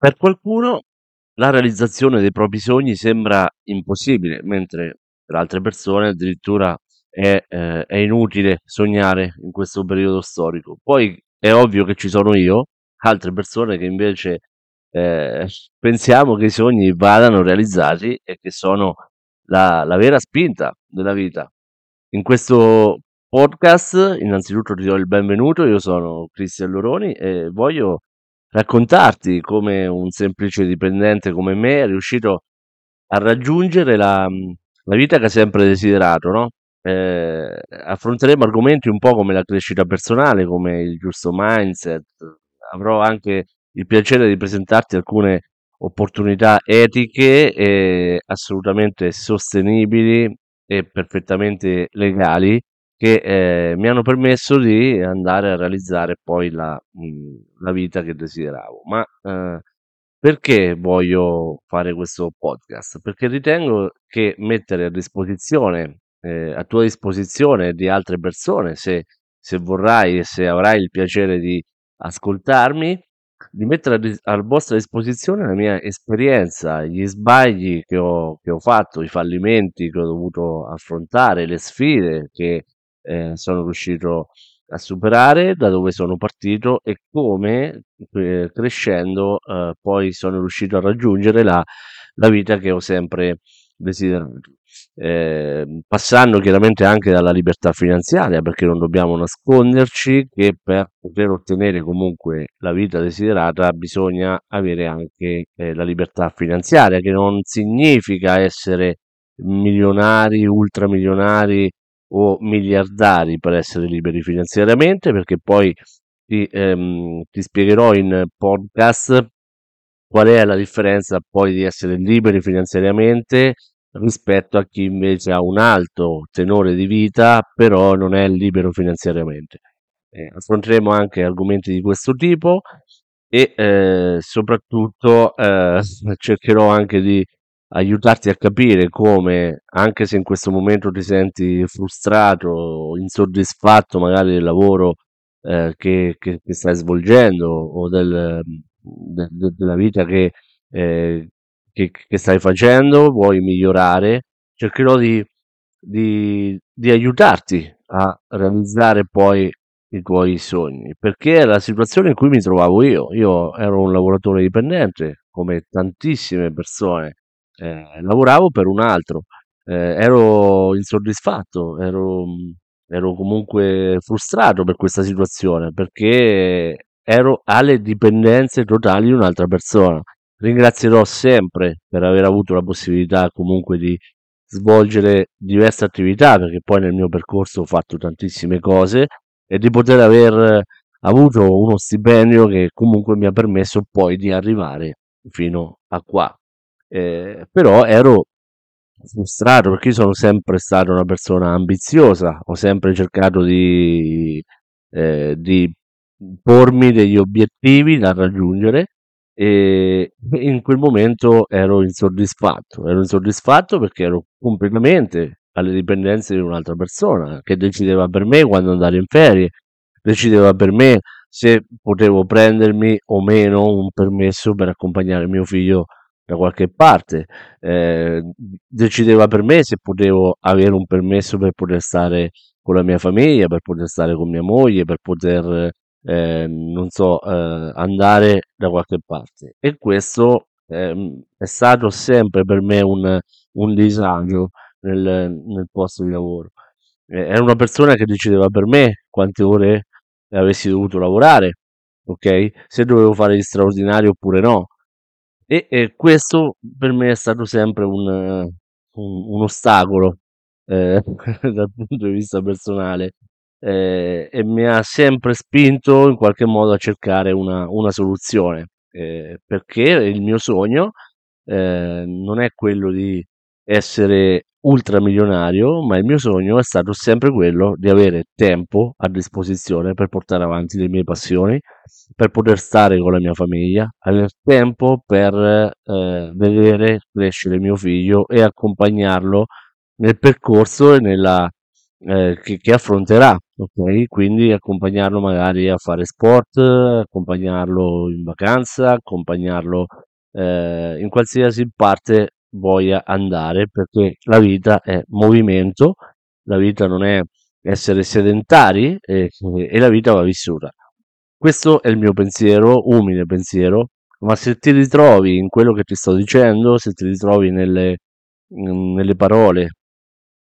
Per qualcuno la realizzazione dei propri sogni sembra impossibile, mentre per altre persone addirittura è, eh, è inutile sognare in questo periodo storico. Poi è ovvio che ci sono io, altre persone che invece eh, pensiamo che i sogni vadano realizzati e che sono la, la vera spinta della vita. In questo podcast, innanzitutto ti do il benvenuto, io sono Cristian Loroni e voglio raccontarti come un semplice dipendente come me è riuscito a raggiungere la, la vita che ha sempre desiderato, no? Eh, affronteremo argomenti un po' come la crescita personale, come il giusto mindset. Avrò anche il piacere di presentarti alcune opportunità etiche e assolutamente sostenibili e perfettamente legali che eh, mi hanno permesso di andare a realizzare poi la, mh, la vita che desideravo. Ma eh, perché voglio fare questo podcast? Perché ritengo che mettere a disposizione, eh, a tua disposizione di altre persone, se, se vorrai e se avrai il piacere di ascoltarmi, di mettere a, a vostra disposizione la mia esperienza, gli sbagli che ho, che ho fatto, i fallimenti che ho dovuto affrontare, le sfide che eh, sono riuscito a superare, da dove sono partito e come eh, crescendo eh, poi sono riuscito a raggiungere la, la vita che ho sempre desiderato. Eh, passando chiaramente anche dalla libertà finanziaria, perché non dobbiamo nasconderci che per poter ottenere comunque la vita desiderata bisogna avere anche eh, la libertà finanziaria, che non significa essere milionari, ultramilionari o miliardari per essere liberi finanziariamente, perché poi ti, ehm, ti spiegherò in podcast qual è la differenza poi di essere liberi finanziariamente rispetto a chi invece ha un alto tenore di vita, però non è libero finanziariamente. Eh, affronteremo anche argomenti di questo tipo e eh, soprattutto eh, cercherò anche di aiutarti a capire come, anche se in questo momento ti senti frustrato, insoddisfatto magari del lavoro eh, che, che, che, stai svolgendo o del, de, de, della vita che, eh, che, stai facendo, vuoi migliorare, cercherò di, di, di aiutarti a realizzare poi i tuoi sogni, perché è la situazione in cui mi trovavo io. Io ero un lavoratore dipendente, come tantissime persone eh, lavoravo per un altro, eh, ero insoddisfatto, ero, ero comunque frustrato per questa situazione perché ero alle dipendenze totali di un'altra persona. Ringrazierò sempre per aver avuto la possibilità comunque di svolgere diverse attività perché poi nel mio percorso ho fatto tantissime cose e di poter aver avuto uno stipendio che comunque mi ha permesso poi di arrivare fino a qua eh, però ero frustrato perché sono sempre stato una persona ambiziosa, ho sempre cercato di, eh, di pormi degli obiettivi da raggiungere e in quel momento ero insoddisfatto, ero insoddisfatto perché ero completamente alle dipendenze di un'altra persona che decideva per me quando andare in ferie, decideva per me se potevo prendermi o meno un permesso per accompagnare mio figlio da qualche parte, eh, decideva per me se potevo avere un permesso per poter stare con la mia famiglia, per poter stare con mia moglie, per poter, eh, non so, eh, andare da qualche parte. E questo ehm, è stato sempre per me un, un disagio nel, nel posto di lavoro. Eh, era una persona che decideva per me quante ore avessi dovuto lavorare, ok? Se dovevo fare gli straordinari oppure no e, e questo per me è stato sempre un, un, un ostacolo eh, dal punto di vista personale eh, e mi ha sempre spinto in qualche modo a cercare una, una soluzione eh, perché il mio sogno eh, non è quello di essere ultramilionario, ma il mio sogno è stato sempre quello di avere tempo a disposizione per portare avanti le mie passioni, per poter stare con la mia famiglia, avere tempo per eh, vedere crescere mio figlio e accompagnarlo nel percorso e nella, eh, che, che, affronterà ok? Quindi accompagnarlo magari a fare sport, accompagnarlo in vacanza, accompagnarlo eh, in qualsiasi parte voglia andare, perché la vita è movimento, la vita non è essere sedentari e, e la vita va vissuta. Questo è il mio pensiero, umile pensiero, ma se ti ritrovi in quello che ti sto dicendo, se ti ritrovi nelle, nelle parole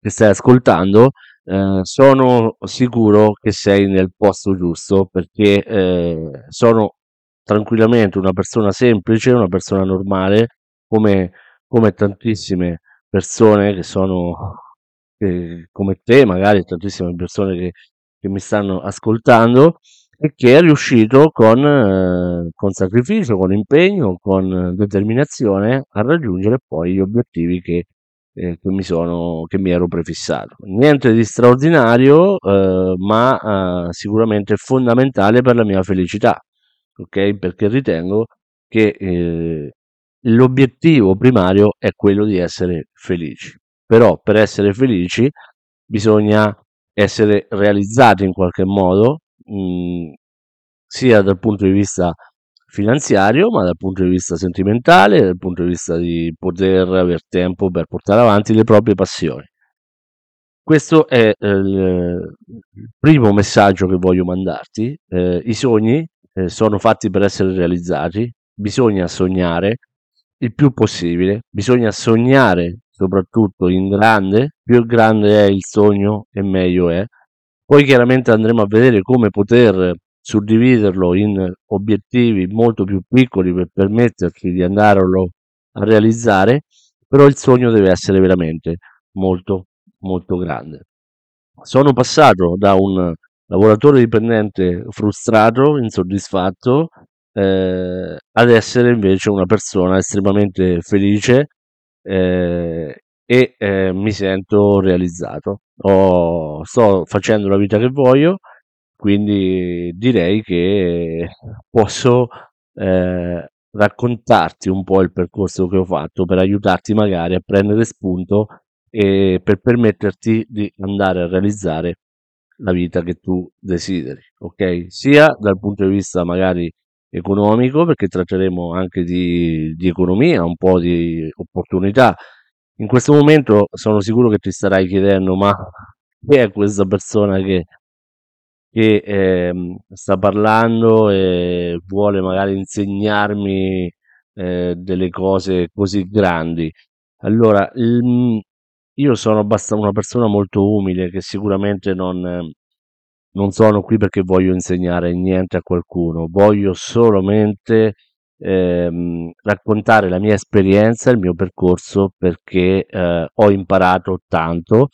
che stai ascoltando, eh, sono sicuro che sei nel posto giusto perché eh, sono tranquillamente una persona semplice, una persona normale, come, come tantissime persone che sono che, come te, magari tantissime persone che, che mi stanno ascoltando e che è riuscito con, eh, con sacrificio, con impegno, con determinazione a raggiungere poi gli obiettivi che, eh, che, mi, sono, che mi ero prefissato. Niente di straordinario, eh, ma eh, sicuramente fondamentale per la mia felicità, ok? Perché ritengo che eh, l'obiettivo primario è quello di essere felici. Però per essere felici bisogna essere realizzati in qualche modo, mh, sia dal punto di vista finanziario, ma dal punto di vista sentimentale, dal punto di vista di poter avere tempo per portare avanti le proprie passioni. Questo è eh, il primo messaggio che voglio mandarti. Eh, I sogni eh, sono fatti per essere realizzati, bisogna sognare il più possibile, bisogna sognare soprattutto in grande, più grande è il sogno e meglio è. Poi chiaramente andremo a vedere come poter suddividerlo in obiettivi molto più piccoli per permetterci di andarlo a realizzare, però il sogno deve essere veramente molto molto grande. Sono passato da un lavoratore dipendente frustrato, insoddisfatto, eh, ad essere invece una persona estremamente felice eh, e eh, mi sento realizzato. Ho, sto facendo la vita che voglio, quindi direi che posso eh, raccontarti un po' il percorso che ho fatto per aiutarti magari a prendere spunto e per permetterti di andare a realizzare la vita che tu desideri, ok? Sia dal punto di vista magari economico, perché tratteremo anche di, di economia, un po' di opportunità. In questo momento sono sicuro che ti starai chiedendo, ma chi è questa persona che, che eh, sta parlando e vuole magari insegnarmi eh, delle cose così grandi? Allora, il, io sono abbastanza una persona molto umile che sicuramente non, non sono qui perché voglio insegnare niente a qualcuno, voglio solamente ehm, raccontare la mia esperienza, il mio percorso perché eh, ho imparato tanto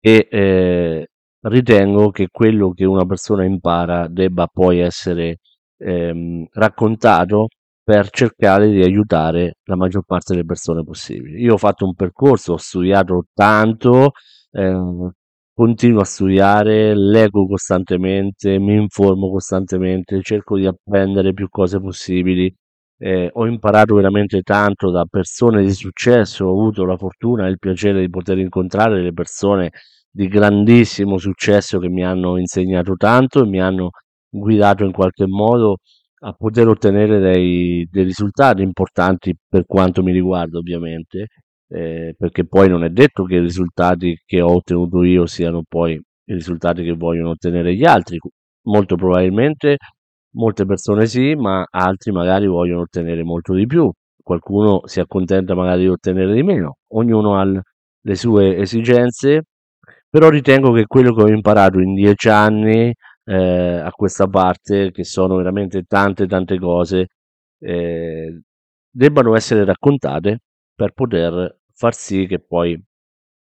e eh, ritengo che quello che una persona impara debba poi essere ehm, raccontato per cercare di aiutare la maggior parte delle persone possibili. Io ho fatto un percorso, ho studiato tanto, eh, continuo a studiare, leggo costantemente, mi informo costantemente, cerco di apprendere più cose possibili. Eh, ho imparato veramente tanto da persone di successo, ho avuto la fortuna e il piacere di poter incontrare delle persone di grandissimo successo che mi hanno insegnato tanto e mi hanno guidato in qualche modo a poter ottenere dei, dei risultati importanti per quanto mi riguarda ovviamente eh, perché poi non è detto che i risultati che ho ottenuto io siano poi i risultati che vogliono ottenere gli altri. Molto probabilmente molte persone sì, ma altri magari vogliono ottenere molto di più. Qualcuno si accontenta magari di ottenere di meno. Ognuno ha le sue esigenze, però ritengo che quello che ho imparato in dieci anni eh, a questa parte, che sono veramente tante tante cose, eh, debbano essere raccontate per poter far sì che poi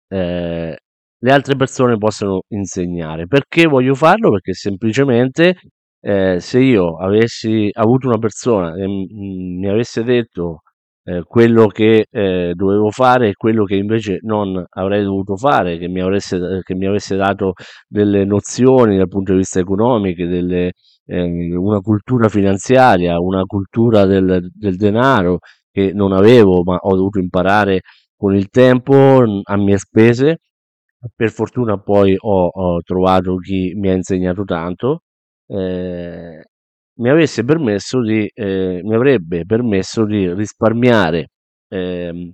eh, le altre persone possano insegnare. Perché voglio farlo? Perché semplicemente eh, se io avessi avuto una persona che mi avesse detto eh, quello che eh, dovevo fare e quello che invece non avrei dovuto fare, che mi, avresse, che mi avesse dato delle nozioni dal punto di vista economico, delle, eh, una cultura finanziaria, una cultura del, del denaro che non avevo, ma ho dovuto imparare con il tempo a mie spese, per fortuna poi ho, ho trovato chi mi ha insegnato tanto, eh, mi avesse permesso di, eh, mi avrebbe permesso di risparmiare ehm,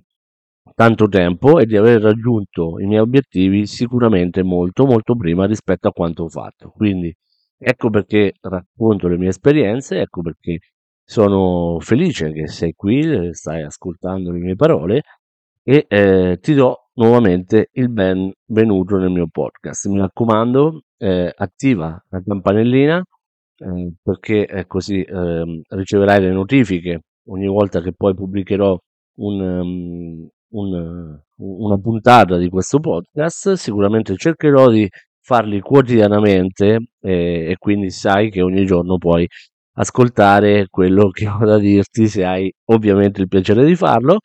tanto tempo e di aver raggiunto i miei obiettivi sicuramente molto molto prima rispetto a quanto ho fatto. Quindi ecco perché racconto le mie esperienze, ecco perché sono felice che sei qui, stai ascoltando le mie parole e eh, ti do nuovamente il benvenuto nel mio podcast. Mi raccomando, eh, attiva la campanellina eh, perché è così ehm, riceverai le notifiche ogni volta che poi pubblicherò un, um, un, una puntata di questo podcast. Sicuramente cercherò di farli quotidianamente eh, e quindi sai che ogni giorno puoi ascoltare quello che ho da dirti se hai ovviamente il piacere di farlo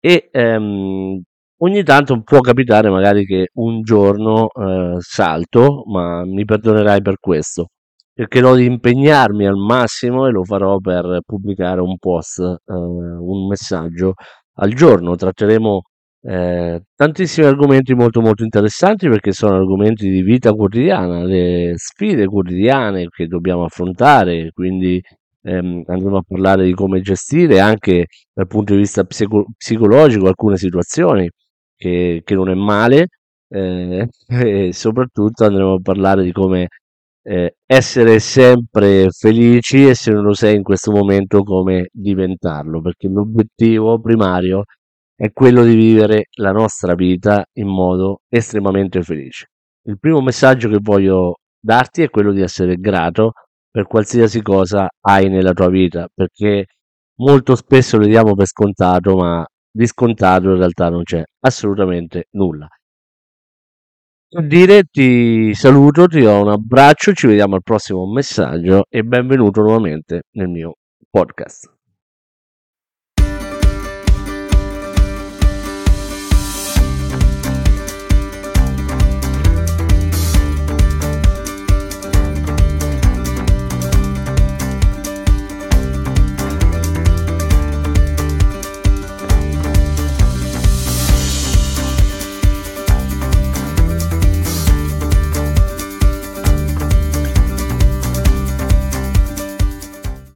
e ehm, ogni tanto può capitare magari che un giorno eh, salto, ma mi perdonerai per questo. Cercherò di impegnarmi al massimo e lo farò per pubblicare un post, eh, un messaggio al giorno. Tratteremo eh, tantissimi argomenti molto molto interessanti perché sono argomenti di vita quotidiana, le sfide quotidiane che dobbiamo affrontare, quindi ehm, andremo a parlare di come gestire anche dal punto di vista psico- psicologico alcune situazioni che, che non è male eh, e soprattutto andremo a parlare di come eh, essere sempre felici e se non lo sei in questo momento come diventarlo perché l'obiettivo primario è quello di vivere la nostra vita in modo estremamente felice. Il primo messaggio che voglio darti è quello di essere grato per qualsiasi cosa hai nella tua vita, perché molto spesso lo diamo per scontato, ma di scontato in realtà non c'è assolutamente nulla. Dire ti saluto, ti do un abbraccio, ci vediamo al prossimo messaggio e benvenuto nuovamente nel mio podcast.